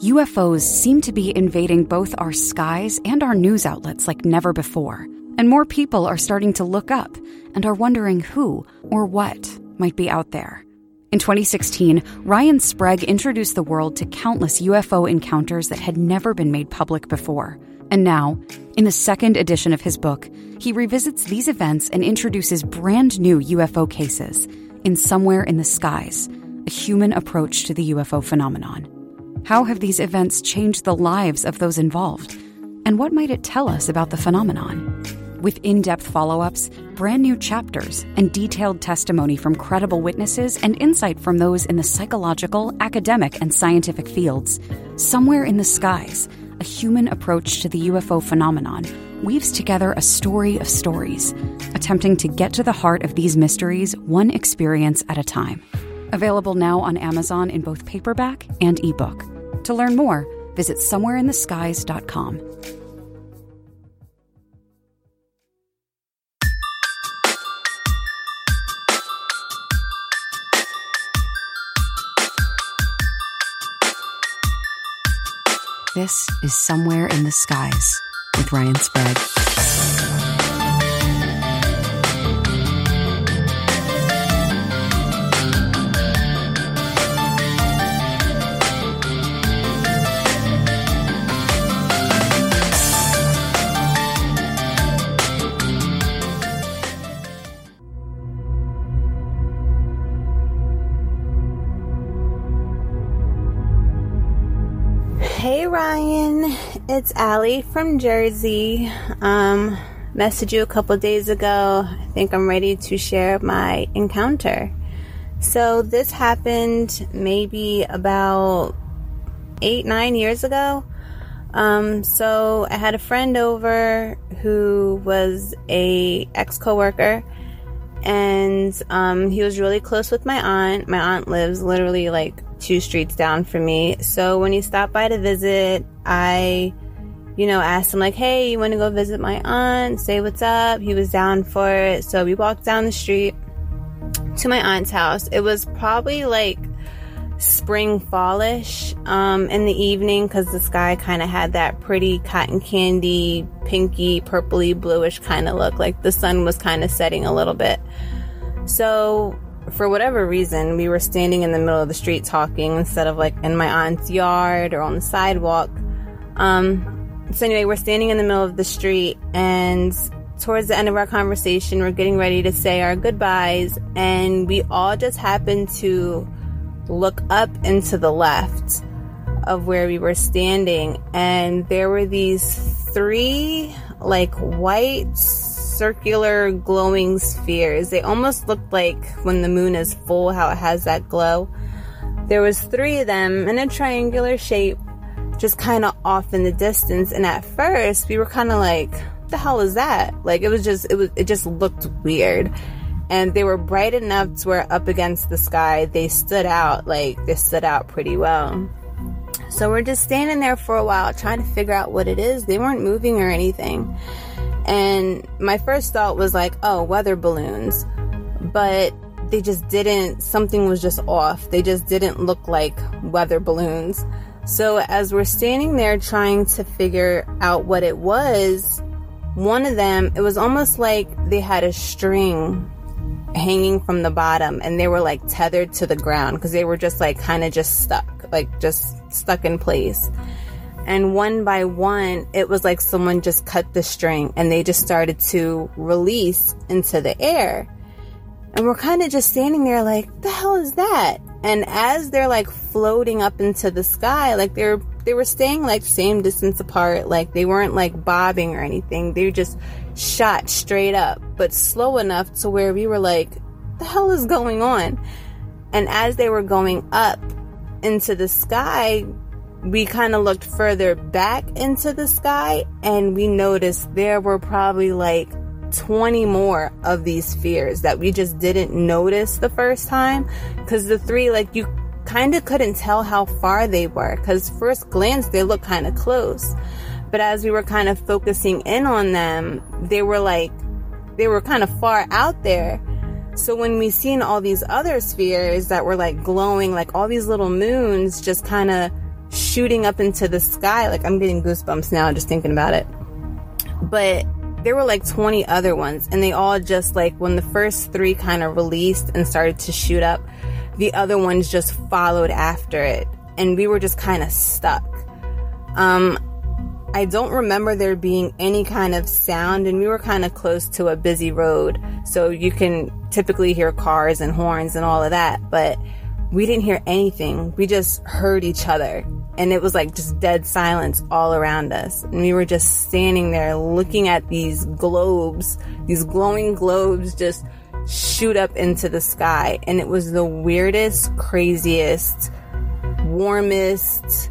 UFOs seem to be invading both our skies and our news outlets like never before. And more people are starting to look up and are wondering who or what might be out there. In 2016, Ryan Sprague introduced the world to countless UFO encounters that had never been made public before. And now, in the second edition of his book, he revisits these events and introduces brand new UFO cases in Somewhere in the Skies, a human approach to the UFO phenomenon. How have these events changed the lives of those involved? And what might it tell us about the phenomenon? With in depth follow ups, brand new chapters, and detailed testimony from credible witnesses and insight from those in the psychological, academic, and scientific fields, Somewhere in the Skies, a human approach to the UFO phenomenon, weaves together a story of stories, attempting to get to the heart of these mysteries one experience at a time. Available now on Amazon in both paperback and ebook. To learn more, visit somewhereintheskies.com. This is Somewhere in the Skies with Ryan Sprague. It's Allie from Jersey. Um, messaged you a couple days ago. I think I'm ready to share my encounter. So this happened maybe about eight, nine years ago. Um, so I had a friend over who was a ex coworker and um, he was really close with my aunt. My aunt lives literally like two streets down from me. So when he stopped by to visit, I, you know, asked him like, "Hey, you want to go visit my aunt? Say what's up." He was down for it. So we walked down the street to my aunt's house. It was probably like spring fallish um, in the evening because the sky kind of had that pretty cotton candy, pinky, purpley, bluish kind of look. Like the sun was kind of setting a little bit. So, for whatever reason, we were standing in the middle of the street talking instead of like in my aunt's yard or on the sidewalk. Um, so, anyway, we're standing in the middle of the street, and towards the end of our conversation, we're getting ready to say our goodbyes, and we all just happened to look up into the left of where we were standing, and there were these three like white circular glowing spheres. They almost looked like when the moon is full, how it has that glow. There was three of them in a triangular shape, just kind of off in the distance. And at first, we were kind of like, "The hell is that?" Like it was just, it was, it just looked weird. And they were bright enough to where up against the sky, they stood out. Like they stood out pretty well. So we're just standing there for a while, trying to figure out what it is. They weren't moving or anything. And my first thought was like, oh, weather balloons. But they just didn't, something was just off. They just didn't look like weather balloons. So as we're standing there trying to figure out what it was, one of them, it was almost like they had a string hanging from the bottom and they were like tethered to the ground because they were just like kind of just stuck, like just stuck in place. And one by one, it was like someone just cut the string and they just started to release into the air. And we're kind of just standing there like, the hell is that? And as they're like floating up into the sky, like they're, they were staying like same distance apart. Like they weren't like bobbing or anything. They just shot straight up, but slow enough to where we were like, the hell is going on? And as they were going up into the sky, we kind of looked further back into the sky and we noticed there were probably like 20 more of these spheres that we just didn't notice the first time. Cause the three, like you kind of couldn't tell how far they were. Cause first glance, they looked kind of close. But as we were kind of focusing in on them, they were like, they were kind of far out there. So when we seen all these other spheres that were like glowing, like all these little moons just kind of shooting up into the sky, like I'm getting goosebumps now just thinking about it. But there were like 20 other ones and they all just like when the first three kind of released and started to shoot up, the other ones just followed after it and we were just kind of stuck. Um, I don't remember there being any kind of sound, and we were kind of close to a busy road, so you can typically hear cars and horns and all of that, but we didn't hear anything. We just heard each other, and it was like just dead silence all around us. And we were just standing there looking at these globes, these glowing globes just shoot up into the sky, and it was the weirdest, craziest, warmest,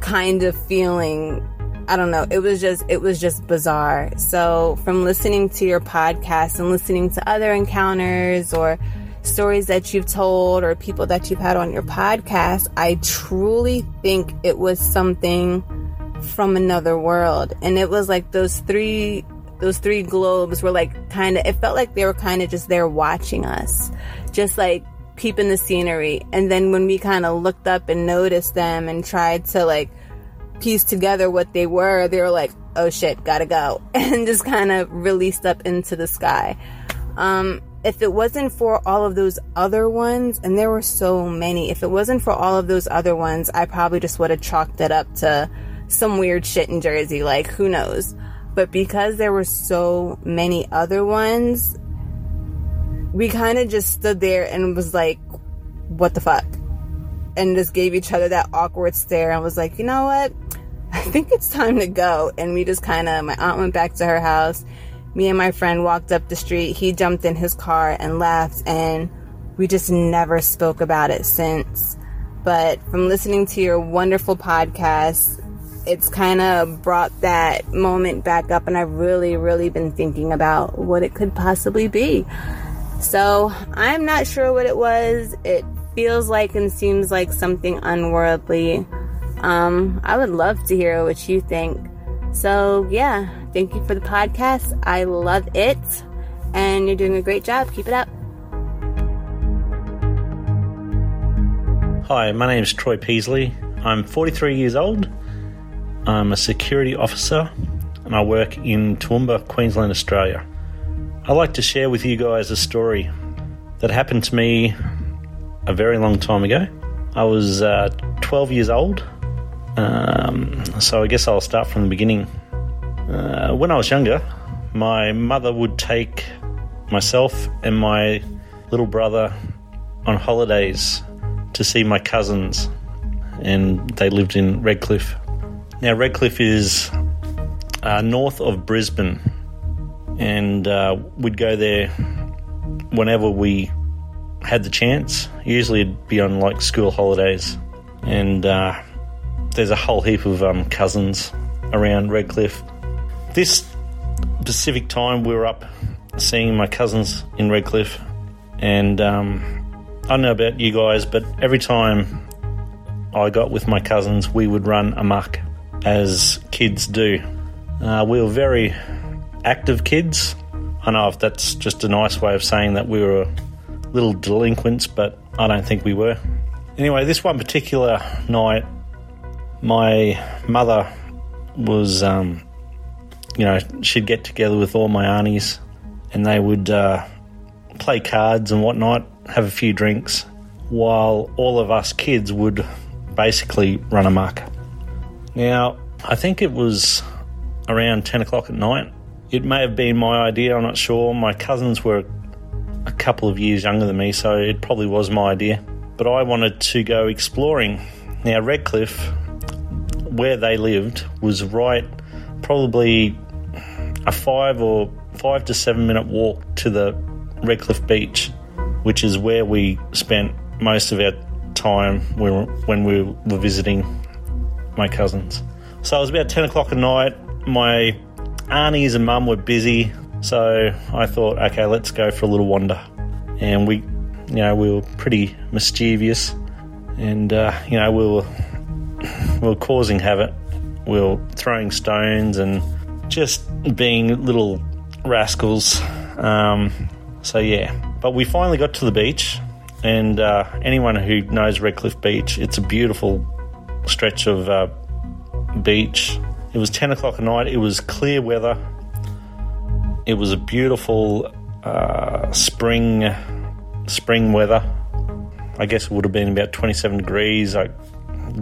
kind of feeling I don't know. It was just, it was just bizarre. So from listening to your podcast and listening to other encounters or stories that you've told or people that you've had on your podcast, I truly think it was something from another world. And it was like those three, those three globes were like kind of, it felt like they were kind of just there watching us, just like peeping the scenery. And then when we kind of looked up and noticed them and tried to like piece together what they were, they were like, oh shit, gotta go. And just kind of released up into the sky. Um, if it wasn't for all of those other ones, and there were so many, if it wasn't for all of those other ones, I probably just would have chalked it up to some weird shit in Jersey, like who knows. But because there were so many other ones, we kind of just stood there and was like, what the fuck? And just gave each other that awkward stare and was like, you know what? I think it's time to go. And we just kind of, my aunt went back to her house. Me and my friend walked up the street. He jumped in his car and left. And we just never spoke about it since. But from listening to your wonderful podcast, it's kind of brought that moment back up. And I've really, really been thinking about what it could possibly be. So I'm not sure what it was. It feels like and seems like something unworldly. Um, I would love to hear what you think. So yeah, thank you for the podcast. I love it. And you're doing a great job. Keep it up. Hi, my name is Troy Peasley. I'm 43 years old. I'm a security officer and I work in Toowoomba, Queensland, Australia. I'd like to share with you guys a story that happened to me a very long time ago. I was uh, 12 years old, um, so I guess I'll start from the beginning. Uh, when I was younger, my mother would take myself and my little brother on holidays to see my cousins, and they lived in Redcliffe. Now, Redcliffe is uh, north of Brisbane and uh, we'd go there whenever we had the chance. Usually it'd be on like school holidays, and uh, there's a whole heap of um, cousins around Redcliffe. This specific time, we were up seeing my cousins in Redcliffe, and um, I don't know about you guys, but every time I got with my cousins, we would run amok, as kids do. Uh, we were very active kids. I know if that's just a nice way of saying that we were little delinquents, but I don't think we were. Anyway, this one particular night, my mother was, um, you know, she'd get together with all my aunties and they would uh, play cards and whatnot, have a few drinks, while all of us kids would basically run amok. Now, I think it was around 10 o'clock at night it may have been my idea, I'm not sure. My cousins were a couple of years younger than me, so it probably was my idea. But I wanted to go exploring. Now, Redcliffe, where they lived, was right probably a five or five to seven minute walk to the Redcliffe Beach, which is where we spent most of our time when we were visiting my cousins. So it was about 10 o'clock at night. My aunties and mum were busy, so I thought, okay, let's go for a little wander. And we, you know, we were pretty mischievous, and uh, you know, we were we were causing havoc. We were throwing stones and just being little rascals. Um, so yeah, but we finally got to the beach, and uh, anyone who knows Redcliffe Beach, it's a beautiful stretch of uh, beach. It was 10 o'clock at night, it was clear weather, it was a beautiful uh, spring spring weather. I guess it would have been about 27 degrees. I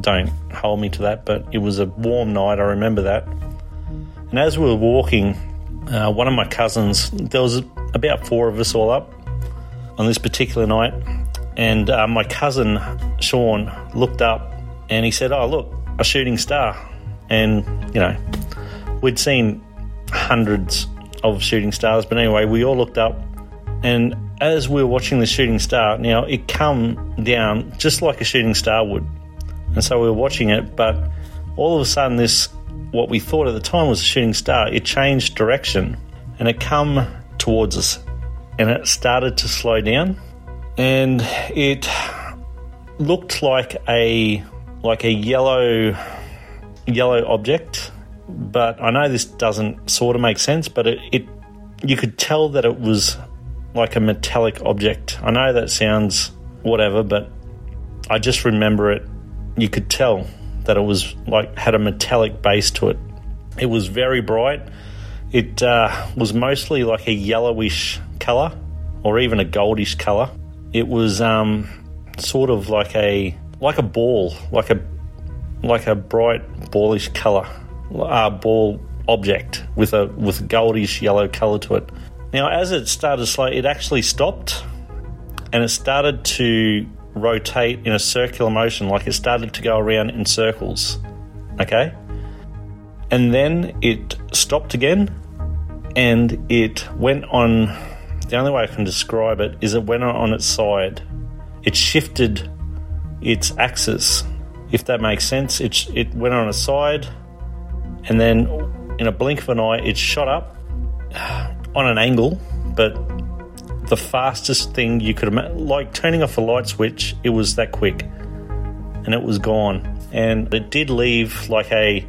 don't hold me to that, but it was a warm night. I remember that. And as we were walking, uh, one of my cousins, there was about four of us all up on this particular night, and uh, my cousin Sean looked up and he said, "Oh, look, a shooting star." And you know, we'd seen hundreds of shooting stars, but anyway, we all looked up, and as we were watching the shooting star, now it come down just like a shooting star would, and so we were watching it, but all of a sudden, this what we thought at the time was a shooting star, it changed direction, and it come towards us, and it started to slow down, and it looked like a like a yellow yellow object, but I know this doesn't sort of make sense, but it, it you could tell that it was like a metallic object. I know that sounds whatever, but I just remember it. You could tell that it was like had a metallic base to it. It was very bright. It uh, was mostly like a yellowish color, or even a goldish color. It was um, sort of like a like a ball, like a like a bright ballish color, uh, ball object with a with goldish yellow color to it. Now, as it started slow, it actually stopped, and it started to rotate in a circular motion, like it started to go around in circles. Okay, and then it stopped again, and it went on. The only way I can describe it is it went on its side. It shifted its axis if that makes sense. It, it went on a side, and then in a blink of an eye, it shot up on an angle, but the fastest thing you could imagine, like turning off a light switch, it was that quick, and it was gone. And it did leave like a,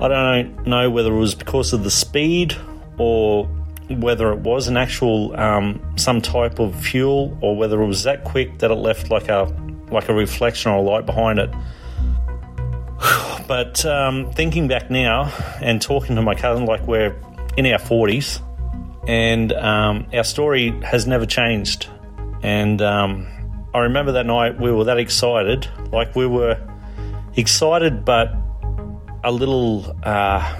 I don't know whether it was because of the speed or whether it was an actual um, some type of fuel or whether it was that quick that it left like a like a reflection or a light behind it. But um, thinking back now and talking to my cousin, like we're in our 40s, and um, our story has never changed. And um, I remember that night we were that excited. Like we were excited, but a little, uh, I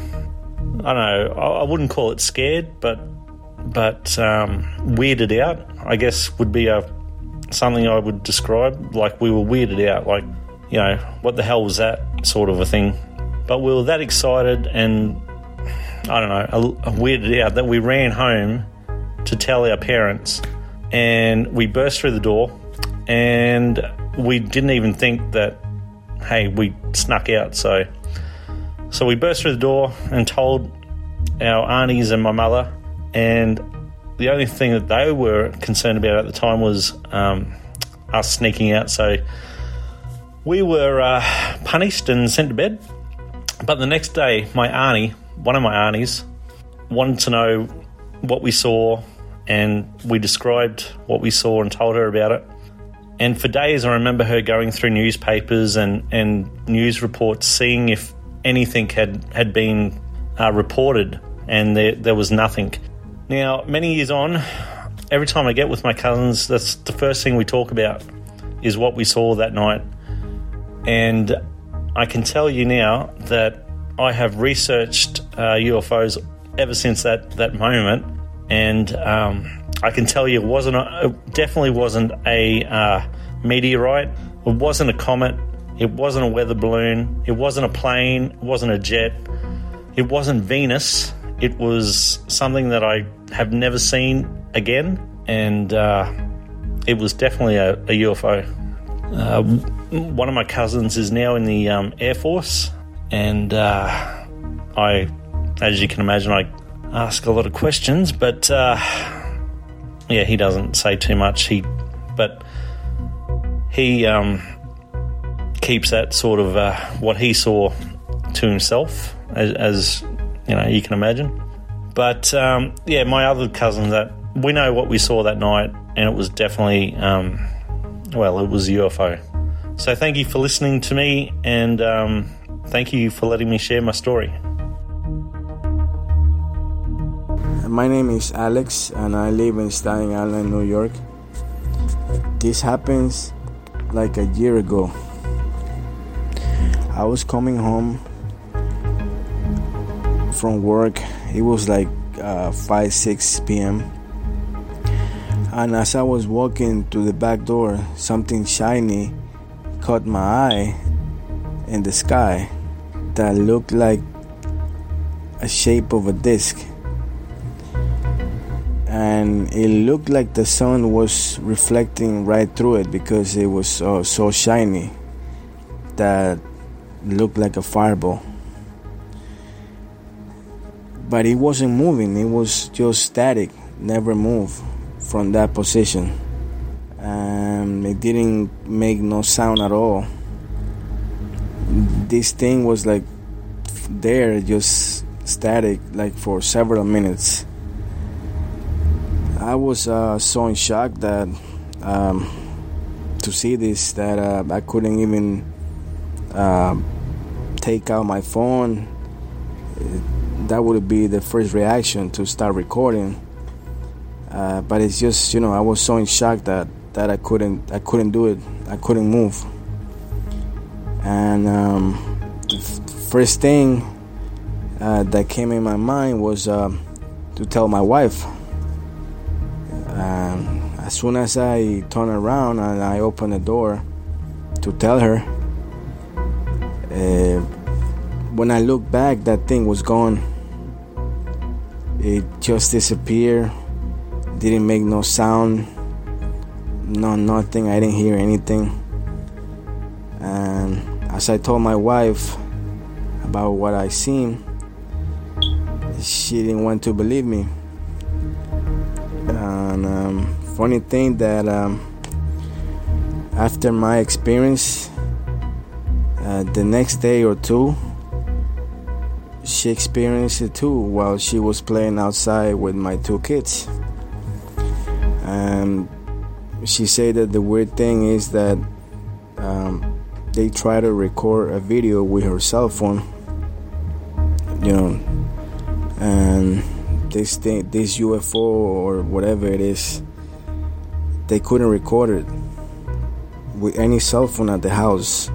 don't know, I, wouldn't call it scared, but but um, weirded out, I guess would be a something I would describe. Like we were weirded out, like you know, what the hell was that sort of a thing. But we were that excited and, I don't know, a weirded out that we ran home to tell our parents and we burst through the door and we didn't even think that, hey, we snuck out. So, so we burst through the door and told our aunties and my mother and the only thing that they were concerned about at the time was um, us sneaking out. So we were uh, punished and sent to bed. But the next day, my auntie, one of my aunties, wanted to know what we saw, and we described what we saw and told her about it. And for days, I remember her going through newspapers and, and news reports, seeing if anything had, had been uh, reported, and there, there was nothing. Now, many years on, every time I get with my cousins, that's the first thing we talk about is what we saw that night. And I can tell you now that I have researched uh, UFOs ever since that, that moment. And um, I can tell you it wasn't a, it definitely wasn't a uh, meteorite. It wasn't a comet. It wasn't a weather balloon. It wasn't a plane. It wasn't a jet. It wasn't Venus. It was something that I have never seen again. and uh, it was definitely a, a UFO. Uh, one of my cousins is now in the um, Air Force, and uh, I, as you can imagine, I ask a lot of questions, but uh, yeah, he doesn't say too much. He, but he um, keeps that sort of uh, what he saw to himself, as, as you know, you can imagine. But um, yeah, my other cousin that we know what we saw that night, and it was definitely, um, well, it was a UFO. So thank you for listening to me, and um, thank you for letting me share my story. My name is Alex, and I live in Staten Island, New York. This happens like a year ago. I was coming home from work. It was like uh, 5 6 p.m. And as I was walking to the back door, something shiny caught my eye in the sky that looked like a shape of a disc. And it looked like the sun was reflecting right through it because it was uh, so shiny that looked like a fireball. But it wasn't moving, it was just static, never moved from that position. Um, it didn't make no sound at all. This thing was like there, just static, like for several minutes. I was uh, so in shock that um, to see this that uh, I couldn't even uh, take out my phone. That would be the first reaction to start recording. Uh, but it's just you know I was so in shock that that I couldn't I couldn't do it. I couldn't move. And um, the f- first thing uh, that came in my mind was um, to tell my wife. Um, as soon as I turned around and I opened the door to tell her, uh, when I looked back, that thing was gone. It just disappeared. Didn't make no sound. No, nothing. I didn't hear anything. As I told my wife about what I seen, she didn't want to believe me. And um, funny thing that um, after my experience, uh, the next day or two, she experienced it too while she was playing outside with my two kids. And she said that the weird thing is that um, they try to record a video with her cell phone, you know, and this thing, this UFO or whatever it is, they couldn't record it with any cell phone at the house.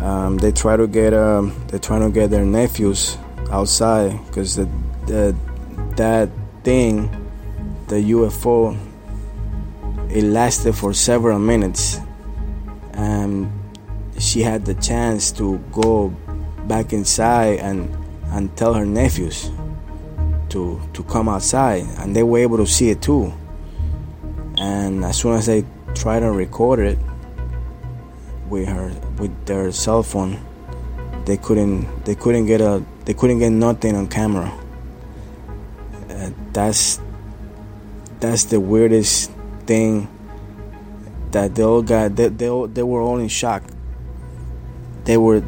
Um, they try to get um, they trying to get their nephews outside because the, the that thing, the UFO, it lasted for several minutes, and she had the chance to go back inside and and tell her nephews to to come outside, and they were able to see it too. And as soon as they tried to record it with her with their cell phone, they couldn't they couldn't get a they couldn't get nothing on camera. Uh, that's that's the weirdest thing that they all got they, they, all, they were all in shock. They were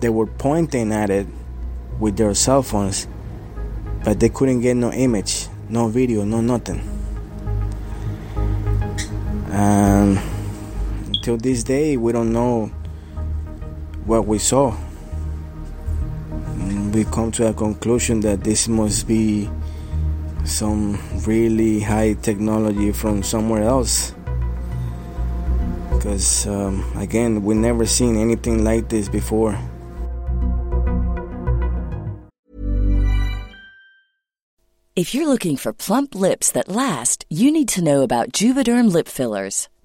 they were pointing at it with their cell phones but they couldn't get no image no video no nothing. And until this day we don't know what we saw. We come to a conclusion that this must be some really high technology from somewhere else because um, again we never seen anything like this before If you're looking for plump lips that last, you need to know about Juvederm lip fillers.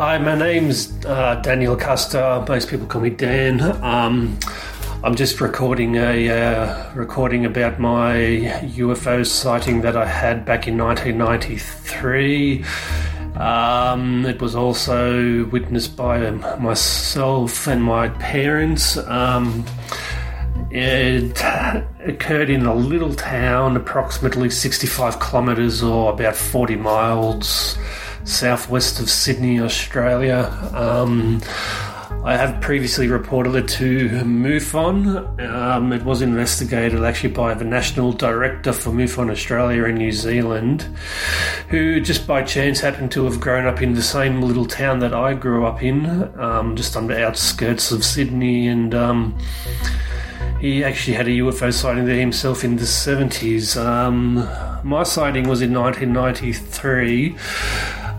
Hi, my name's uh, Daniel Custer. Most people call me Dan. Um, I'm just recording a uh, recording about my UFO sighting that I had back in 1993. Um, it was also witnessed by myself and my parents. Um, it occurred in a little town, approximately 65 kilometres or about 40 miles southwest of Sydney, Australia. Um, I have previously reported it to MUFON. Um, it was investigated actually by the National Director for MUFON Australia and New Zealand, who just by chance happened to have grown up in the same little town that I grew up in, um, just on the outskirts of Sydney. And um, he actually had a UFO sighting there himself in the 70s. Um, my sighting was in 1993.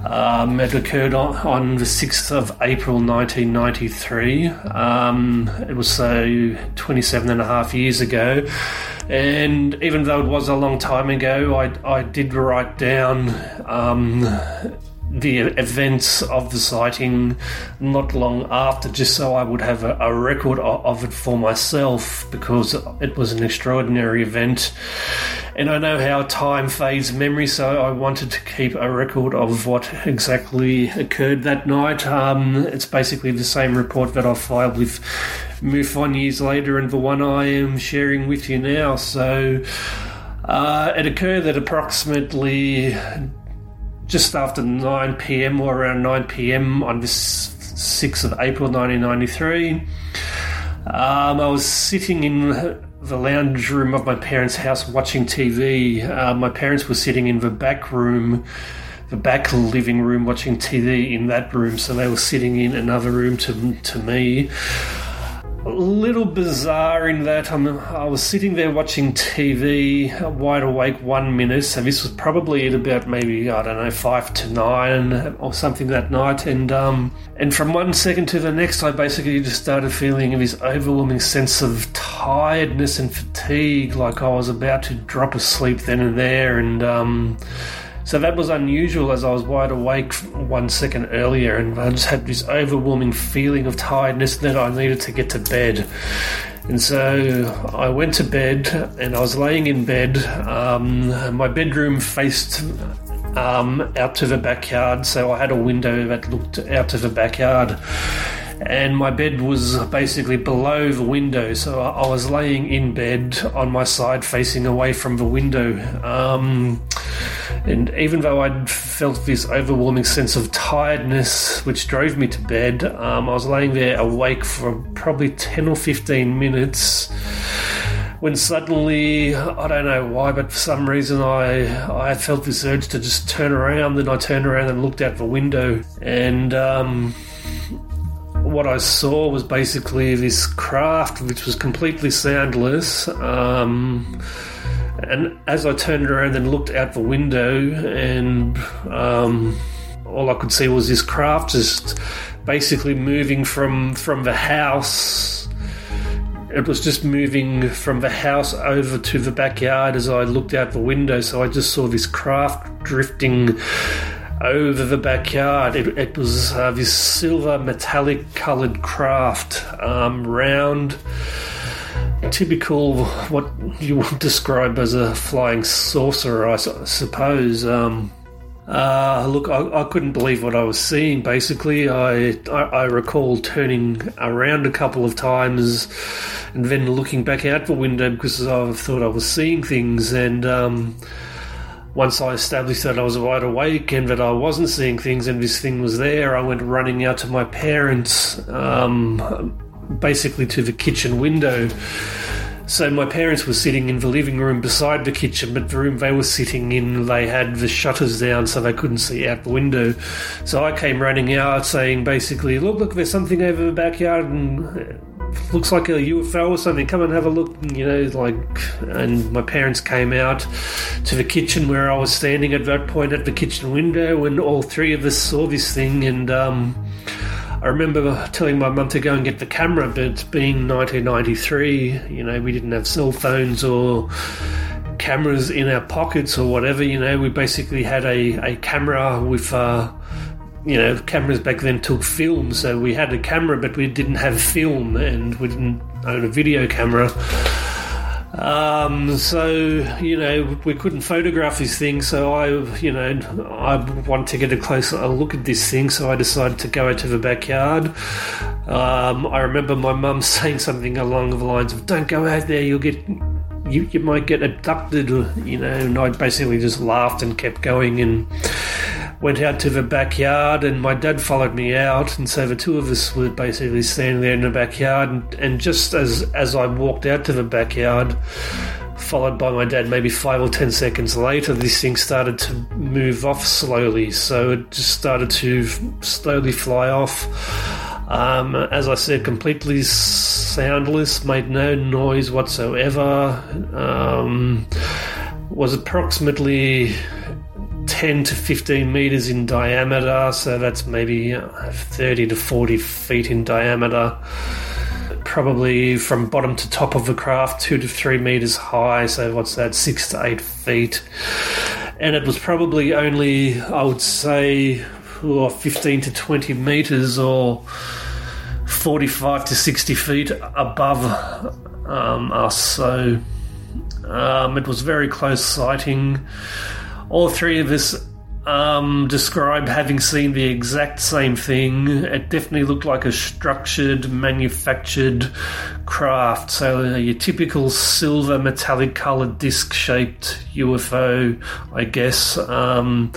Um, it occurred on, on, the 6th of April 1993. Um, it was so 27 and a half years ago. And even though it was a long time ago, I, I did write down um, the events of the sighting not long after, just so I would have a, a record of, of it for myself because it was an extraordinary event and I know how time fades memory, so I wanted to keep a record of what exactly occurred that night. Um, it's basically the same report that I filed with MUFON years later, and the one I am sharing with you now. So uh, it occurred at approximately just after 9 pm or around 9 pm on this 6th of April 1993. Um, I was sitting in the lounge room of my parents' house watching TV. Uh, my parents were sitting in the back room, the back living room, watching TV in that room. So they were sitting in another room to to me a little bizarre in that I'm, I was sitting there watching TV, wide awake one minute, so this was probably at about maybe I don't know five to nine or something that night, and um, and from one second to the next, I basically just started feeling this overwhelming sense of tiredness and fatigue, like I was about to drop asleep then and there, and um, so that was unusual as I was wide awake one second earlier and I just had this overwhelming feeling of tiredness that I needed to get to bed. And so I went to bed and I was laying in bed. Um, my bedroom faced um, out to the backyard, so I had a window that looked out to the backyard. And my bed was basically below the window, so I was laying in bed on my side facing away from the window. Um, and even though I'd felt this overwhelming sense of tiredness which drove me to bed, um, I was laying there awake for probably 10 or 15 minutes when suddenly I don't know why, but for some reason I I felt this urge to just turn around. Then I turned around and looked out the window, and um, what I saw was basically this craft which was completely soundless. Um, and as I turned around and looked out the window, and um, all I could see was this craft just basically moving from from the house it was just moving from the house over to the backyard as I looked out the window. So I just saw this craft drifting over the backyard. It, it was uh, this silver metallic coloured craft, um, round, typical what you would describe as a flying saucer, I suppose. Um, uh, look, I, I, couldn't believe what I was seeing. Basically, I, I, I recall turning around a couple of times and then looking back out the window because I thought I was seeing things. And um, once I established that I was wide awake and that I wasn't seeing things and this thing was there, I went running out to my parents, um, basically to the kitchen window so my parents were sitting in the living room beside the kitchen, but the room they were sitting in, they had the shutters down so they couldn't see out the window. So I came running out saying basically, look, look, there's something over the backyard and looks like a UFO or something. Come and have a look. You know, like, and my parents came out to the kitchen where I was standing at that point at the kitchen window, and all three of us saw this thing. And um, I remember telling my mum to go and get the camera, but being 1993, you know, we didn't have cell phones or cameras in our pockets or whatever. You know, we basically had a, a camera with, uh, you know, cameras back then took film, so we had a camera, but we didn't have film and we didn't own a video camera. Um, so you know we couldn't photograph this thing, so I you know I wanted to get a closer look at this thing, so I decided to go out to the backyard. Um, I remember my mum saying something along the lines of "Don't go out there, you'll get." You, you might get abducted, you know, and I basically just laughed and kept going and went out to the backyard, and my dad followed me out, and so the two of us were basically standing there in the backyard. And, and just as as I walked out to the backyard, followed by my dad, maybe five or ten seconds later, this thing started to move off slowly. So it just started to slowly fly off. Um, as I said, completely soundless, made no noise whatsoever. Um, was approximately 10 to 15 meters in diameter, so that's maybe 30 to 40 feet in diameter. Probably from bottom to top of the craft, two to three meters high, so what's that, six to eight feet. And it was probably only, I would say, 15 to 20 meters or 45 to 60 feet above um, us, so um, it was very close sighting all three of us um, describe having seen the exact same thing. It definitely looked like a structured, manufactured craft. So, uh, your typical silver metallic colored disc shaped UFO, I guess. Um,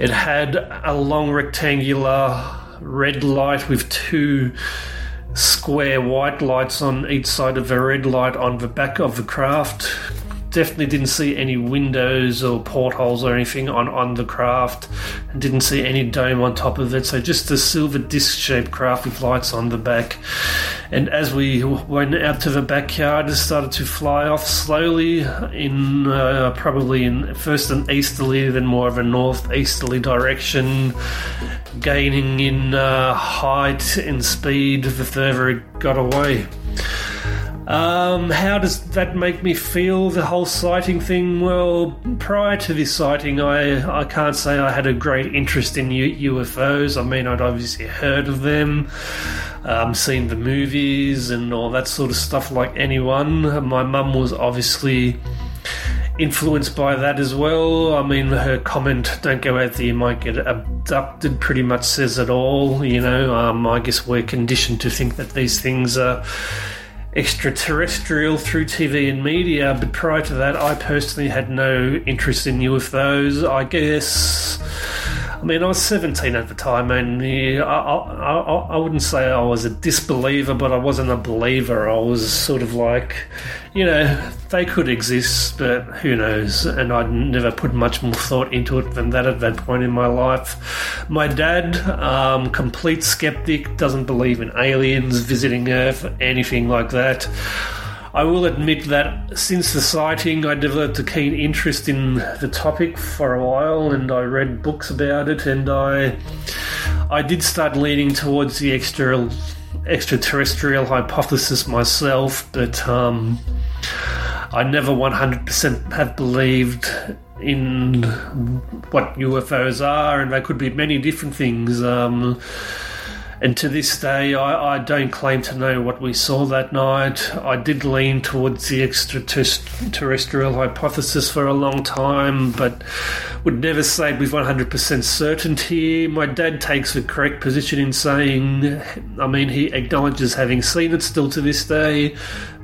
it had a long rectangular red light with two square white lights on each side of the red light on the back of the craft definitely didn't see any windows or portholes or anything on, on the craft and didn't see any dome on top of it. So just a silver disc shaped craft with lights on the back. And as we went out to the backyard, it started to fly off slowly in uh, probably in first an easterly, then more of a northeasterly direction, gaining in uh, height and speed the further it got away. Um, how does that make me feel, the whole sighting thing? Well, prior to this sighting, I, I can't say I had a great interest in U- UFOs. I mean, I'd obviously heard of them, um, seen the movies, and all that sort of stuff like anyone. My mum was obviously influenced by that as well. I mean, her comment, don't go out there, you might get abducted, pretty much says it all. You know, um, I guess we're conditioned to think that these things are extraterrestrial through TV and media, but prior to that, I personally had no interest in UFOs. I guess. I mean, I was 17 at the time, and yeah, I, I, I, wouldn't say I was a disbeliever, but I wasn't a believer. I was sort of like, you know, they could exist, but who knows? And I'd never put much more thought into it than that at that point in my life. My dad, um, complete skeptic, doesn't believe in aliens visiting Earth, anything like that. I will admit that since the sighting, I developed a keen interest in the topic for a while, and I read books about it, and I, I did start leaning towards the extra, extraterrestrial hypothesis myself, but um, I never 100% have believed in what UFOs are, and they could be many different things. Um, and to this day, I, I, don't claim to know what we saw that night. I did lean towards the extraterrestrial hypothesis for a long time, but would never say with 100% certainty. My dad takes the correct position in saying, I mean, he acknowledges having seen it still to this day,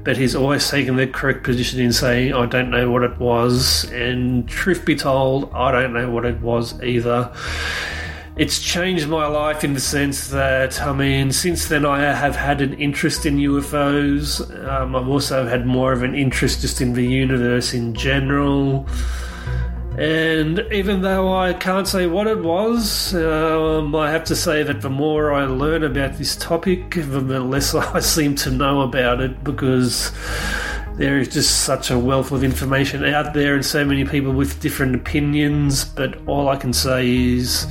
but he's always taken the correct position in saying, I don't know what it was. And truth be told, I don't know what it was either it's changed my life in the sense that, I mean, since then I have had an interest in UFOs. Um, I've also had more of an interest just in the universe in general. And even though I can't say what it was, um, I have to say that the more I learn about this topic, the less I seem to know about it because there is just such a wealth of information out there and so many people with different opinions. But all I can say is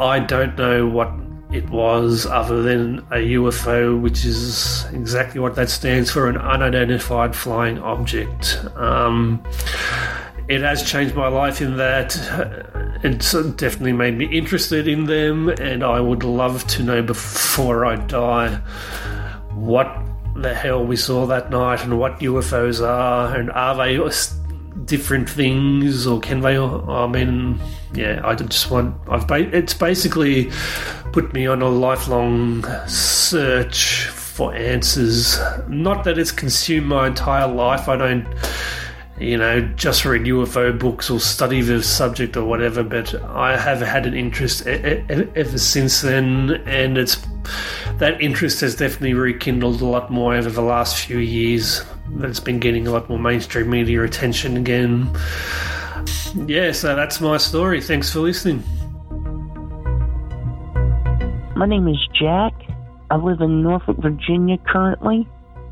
I don't know what it was other than a UFO, which is exactly what that stands for an unidentified flying object. Um, it has changed my life in that it's definitely made me interested in them, and I would love to know before I die what the hell we saw that night and what UFOs are, and are they different things, or can they? I mean, yeah, I just want. I've it's basically put me on a lifelong search for answers. Not that it's consumed my entire life. I don't, you know, just read UFO books or study the subject or whatever. But I have had an interest ever since then, and it's that interest has definitely rekindled a lot more over the last few years It's been getting a lot more mainstream media attention again. Yeah, so that's my story. Thanks for listening. My name is Jack. I live in Norfolk, Virginia currently.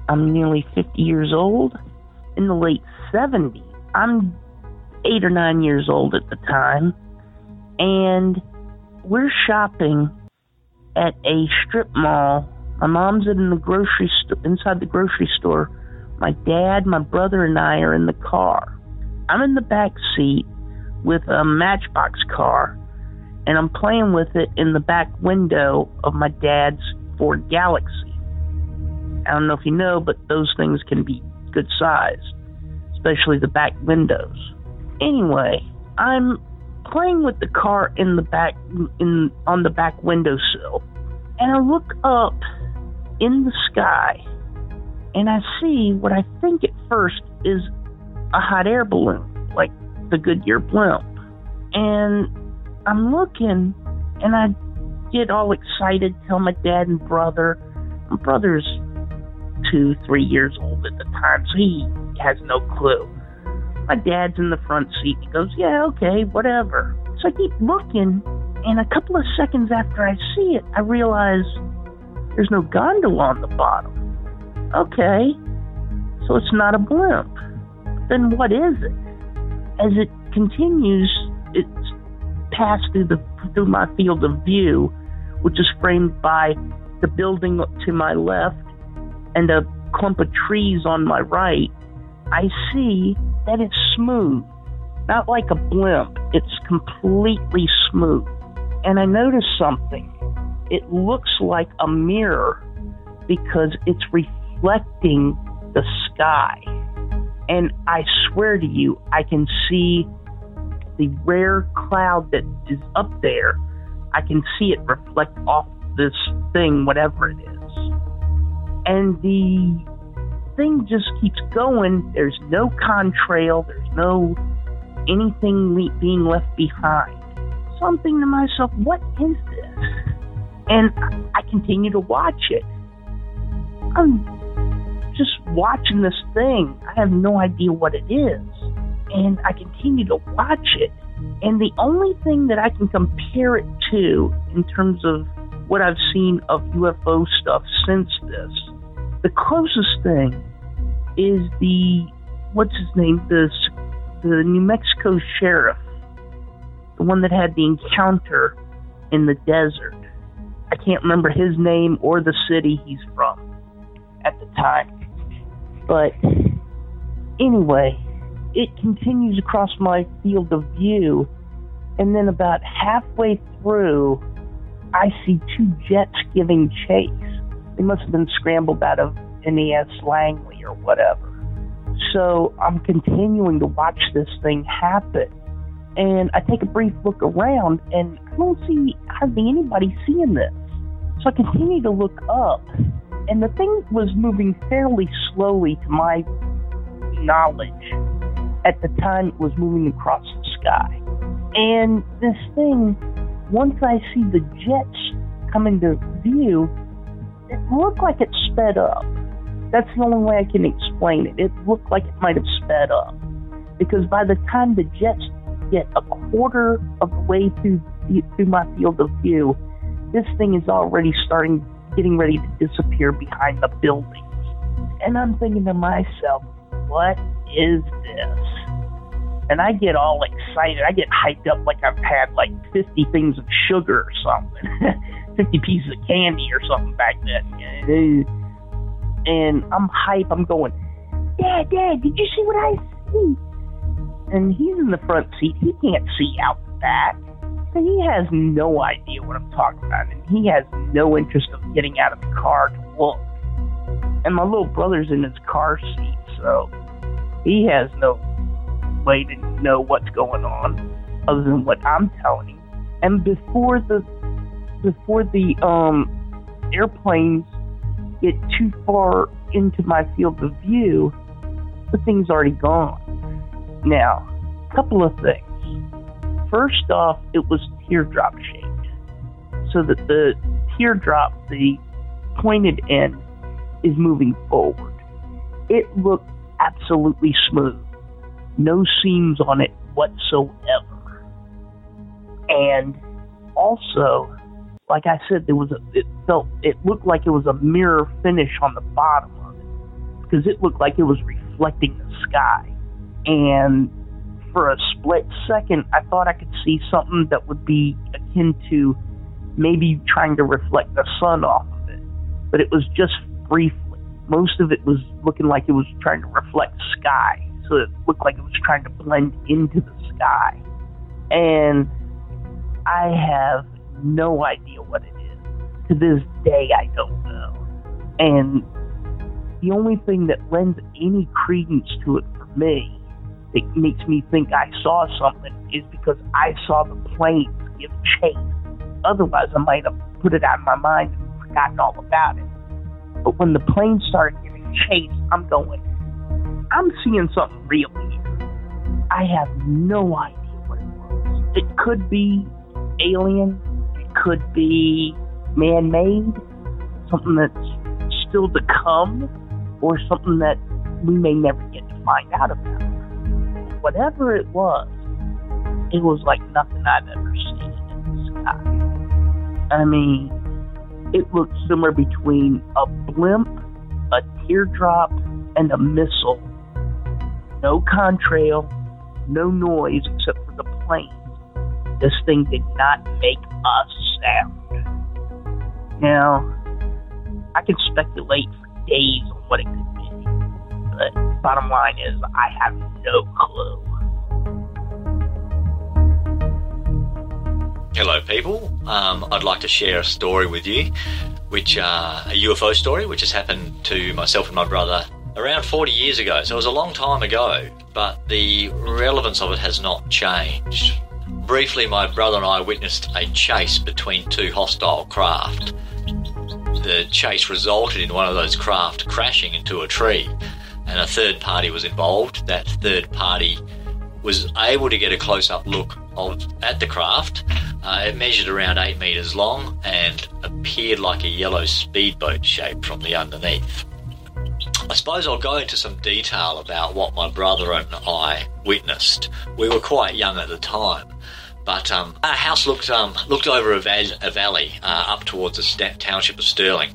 I'm nearly 50 years old. In the late 70s, I'm eight or nine years old at the time, and we're shopping at a strip mall. My mom's in the grocery st- inside the grocery store my dad, my brother, and I are in the car. I'm in the back seat with a Matchbox car, and I'm playing with it in the back window of my dad's Ford Galaxie. I don't know if you know, but those things can be good size, especially the back windows. Anyway, I'm playing with the car in the back in on the back windowsill, and I look up in the sky and I see what I think at first is a hot air balloon, like the Goodyear blimp. And I'm looking, and I get all excited, tell my dad and brother. My brother's two, three years old at the time, so he has no clue. My dad's in the front seat. He goes, Yeah, okay, whatever. So I keep looking, and a couple of seconds after I see it, I realize there's no gondola on the bottom. Okay, so it's not a blimp. Then what is it? As it continues, it's passed through the through my field of view, which is framed by the building to my left and a clump of trees on my right, I see that it's smooth. Not like a blimp, it's completely smooth. And I notice something. It looks like a mirror because it's reflecting the sky. And I swear to you, I can see the rare cloud that is up there. I can see it reflect off this thing, whatever it is. And the thing just keeps going. There's no contrail, there's no anything le- being left behind. So I'm thinking to myself, what is this? And I continue to watch it. I'm just watching this thing. I have no idea what it is. And I continue to watch it. And the only thing that I can compare it to in terms of what I've seen of UFO stuff since this, the closest thing is the, what's his name, the, the New Mexico sheriff, the one that had the encounter in the desert. I can't remember his name or the city he's from at the time. But anyway, it continues across my field of view, and then about halfway through, I see two jets giving chase. They must have been scrambled out of NES Langley or whatever. So I'm continuing to watch this thing happen. And I take a brief look around, and I don't see hardly anybody seeing this. So I continue to look up, and the thing was moving fairly slowly to my knowledge. At the time, it was moving across the sky. And this thing, once I see the jets come into view, it looked like it sped up. That's the only way I can explain it. It looked like it might have sped up. Because by the time the jets get a quarter of the way through, through my field of view, this thing is already starting, getting ready to disappear behind the buildings. And I'm thinking to myself, what is this? And I get all excited. I get hyped up like I've had like 50 things of sugar or something, 50 pieces of candy or something back then. And I'm hype. I'm going, Dad, Dad, did you see what I see? And he's in the front seat. He can't see out the back. So he has no idea what I'm talking about. And he has no interest of getting out of the car to look. And my little brother's in his car seat. So he has no way to know what's going on other than what I'm telling him. And before the before the um airplanes get too far into my field of view, the thing's already gone. Now, a couple of things. First off, it was teardrop shaped. So that the teardrop, the pointed end, is moving forward. It looked absolutely smooth. No seams on it whatsoever. And also, like I said, there was a it felt it looked like it was a mirror finish on the bottom of it. Because it looked like it was reflecting the sky. And for a split second I thought I could see something that would be akin to maybe trying to reflect the sun off of it. But it was just briefly. Most of it was looking like it was trying to reflect sky so it looked like it was trying to blend into the sky. And I have no idea what it is. To this day, I don't know. And the only thing that lends any credence to it for me, that makes me think I saw something, is because I saw the planes give chase. Otherwise, I might have put it out of my mind and forgotten all about it. But when the planes started giving chase, I'm going, I'm seeing something real here. I have no idea what it was. It could be alien, could be man made, something that's still to come, or something that we may never get to find out about. Whatever it was, it was like nothing I've ever seen in the sky. I mean, it looked somewhere between a blimp, a teardrop, and a missile no contrail, no noise except for the planes. This thing did not make a sound. Now, I can speculate for days on what it could be. But bottom line is, I have no clue. Hello, people. Um, I'd like to share a story with you, which uh, a UFO story, which has happened to myself and my brother around 40 years ago. So it was a long time ago, but the relevance of it has not changed. Briefly, my brother and I witnessed a chase between two hostile craft. The chase resulted in one of those craft crashing into a tree, and a third party was involved. That third party was able to get a close up look of, at the craft. Uh, it measured around 8 metres long and appeared like a yellow speedboat shape from the underneath. I suppose I'll go into some detail about what my brother and I witnessed. We were quite young at the time, but um, our house looked um, looked over a, val- a valley uh, up towards the st- township of Stirling.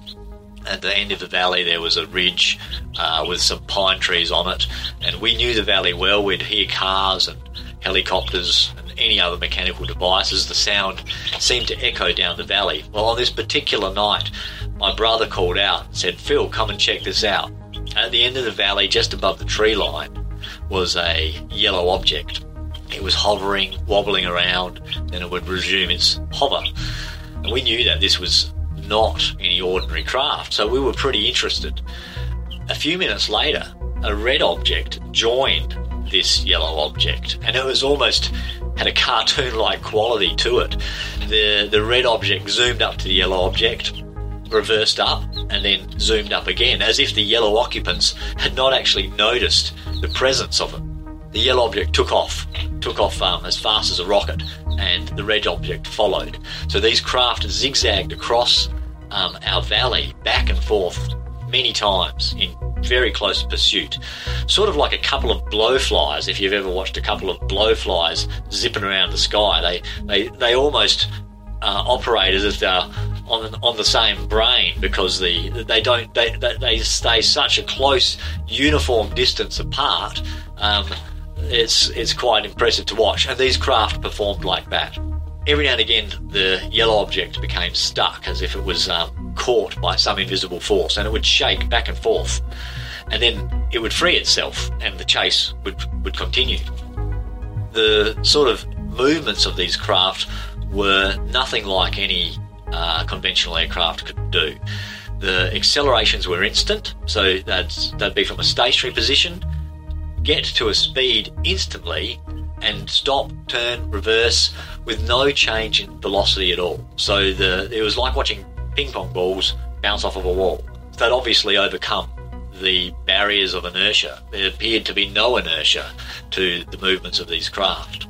At the end of the valley, there was a ridge uh, with some pine trees on it, and we knew the valley well. We'd hear cars and helicopters and any other mechanical devices. The sound seemed to echo down the valley. Well, on this particular night, my brother called out and said, Phil, come and check this out. At the end of the valley, just above the tree line, was a yellow object. It was hovering, wobbling around, then it would resume its hover. And we knew that this was not any ordinary craft, so we were pretty interested. A few minutes later, a red object joined this yellow object, and it was almost had a cartoon-like quality to it. The the red object zoomed up to the yellow object, reversed up, and then zoomed up again, as if the yellow occupants had not actually noticed the presence of it. The yellow object took off, took off um, as fast as a rocket, and the red object followed. So these craft zigzagged across um, our valley, back and forth, many times in very close pursuit. Sort of like a couple of blowflies, if you've ever watched a couple of blowflies zipping around the sky. They, they, they almost uh, operate as if they're on on the same brain because the they don't they they, stay such a close uniform distance apart. Um, it's it's quite impressive to watch, and these craft performed like that. Every now and again, the yellow object became stuck as if it was um, caught by some invisible force, and it would shake back and forth, and then it would free itself, and the chase would would continue. The sort of movements of these craft were nothing like any uh, conventional aircraft could do. The accelerations were instant, so they'd, they'd be from a stationary position, get to a speed instantly, and stop, turn, reverse with no change in velocity at all. So the it was like watching ping pong balls bounce off of a wall. They'd obviously overcome the barriers of inertia. There appeared to be no inertia to the movements of these craft.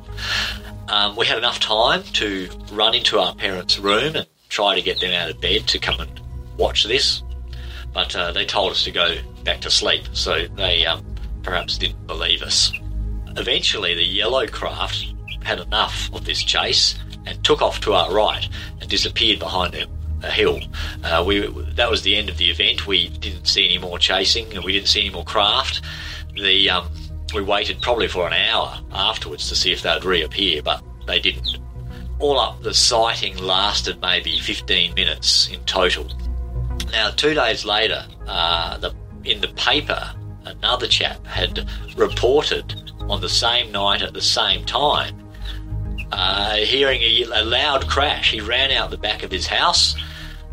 Um, we had enough time to run into our parents' room and try to get them out of bed to come and watch this, but uh, they told us to go back to sleep, so they um, perhaps didn't believe us. Eventually, the yellow craft had enough of this chase and took off to our right and disappeared behind a, a hill. Uh, we that was the end of the event. We didn't see any more chasing, and we didn't see any more craft. The um, we waited probably for an hour afterwards to see if they'd reappear, but they didn't. All up, the sighting lasted maybe 15 minutes in total. Now, two days later, uh, the, in the paper, another chap had reported on the same night at the same time uh, hearing a, a loud crash. He ran out the back of his house,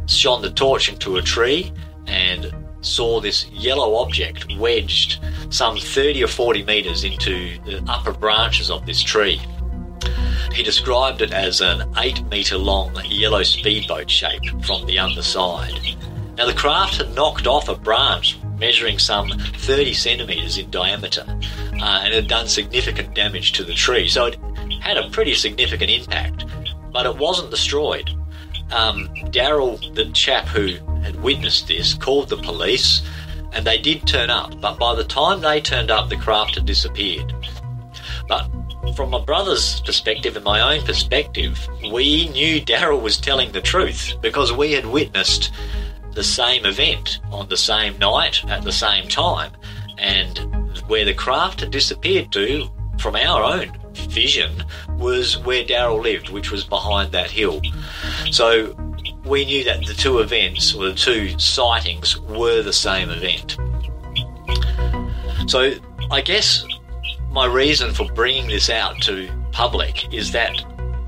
shone the torch into a tree, and saw this yellow object wedged some 30 or 40 metres into the upper branches of this tree. He described it as an 8 metre long yellow speedboat shape from the underside. Now, the craft had knocked off a branch measuring some 30 centimetres in diameter uh, and had done significant damage to the tree, so it had a pretty significant impact, but it wasn't destroyed. Um, Daryl, the chap who had witnessed this, called the police and they did turn up, but by the time they turned up, the craft had disappeared. But from my brother's perspective and my own perspective, we knew Daryl was telling the truth because we had witnessed the same event on the same night at the same time, and where the craft had disappeared to, from our own vision, was where Daryl lived, which was behind that hill. So we knew that the two events or the two sightings were the same event. So I guess my reason for bringing this out to public is that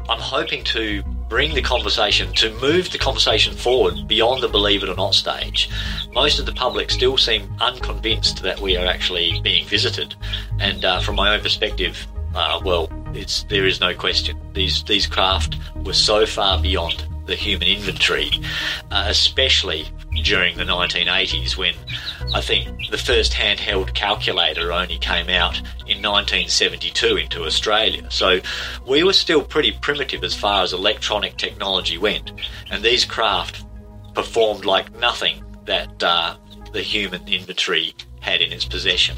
I'm hoping to bring the conversation, to move the conversation forward beyond the believe it or not stage. Most of the public still seem unconvinced that we are actually being visited, and uh, from my own perspective, uh, well, it's there is no question. These these craft were so far beyond the human inventory, uh, especially during the 1980s when I think the first handheld calculator only came out in 1972 into Australia. So we were still pretty primitive as far as electronic technology went, and these craft performed like nothing that uh, the human inventory had in its possession.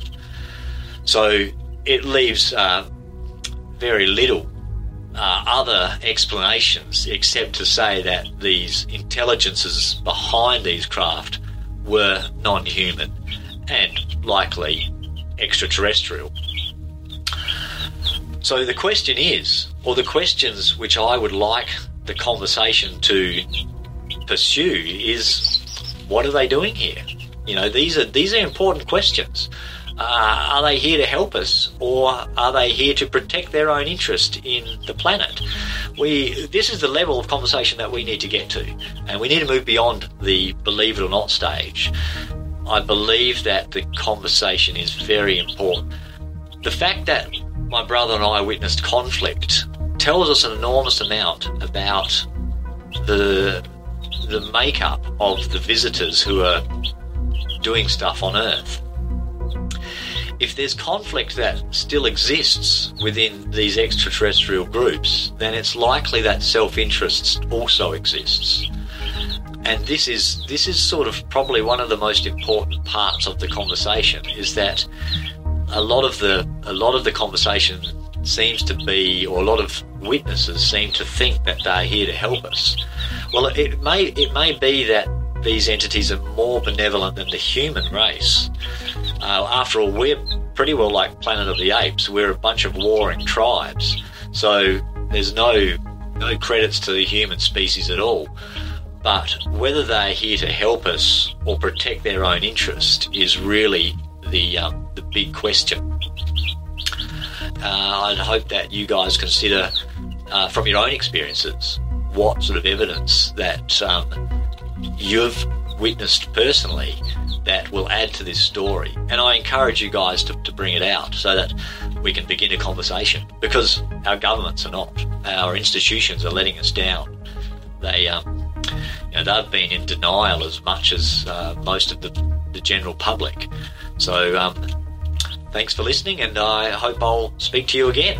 So it leaves uh, very little uh, other explanations except to say that these intelligences behind these craft were non human and likely extraterrestrial. So the question is, or the questions which I would like the conversation to pursue is what are they doing here? You know, these are these are important questions. Uh, are they here to help us, or are they here to protect their own interest in the planet? We this is the level of conversation that we need to get to, and we need to move beyond the believe it or not stage. I believe that the conversation is very important. The fact that my brother and I witnessed conflict tells us an enormous amount about the the makeup of the visitors who are doing stuff on Earth if there's conflict that still exists within these extraterrestrial groups, then it's likely that self-interest also exists. And this is this is sort of probably one of the most important parts of the conversation is that a lot of the a lot of the conversation seems to be, or a lot of witnesses seem to think that they're here to help us. Well, it may it may be that these entities are more benevolent than the human race. Uh, after all, we're pretty well like Planet of the Apes. We're a bunch of warring tribes, so there's no no credits to the human species at all. But whether they're here to help us or protect their own interest is really the um, the big question. Uh, I'd hope that you guys consider, uh, from your own experiences, what sort of evidence that um, you've witnessed personally that will add to this story. And I encourage you guys to, to bring it out so that we can begin a conversation because our governments are not, our institutions are letting us down. They, um, you know, they've been in denial as much as uh, most of the, the general public. So, um, thanks for listening, and I hope I'll speak to you again.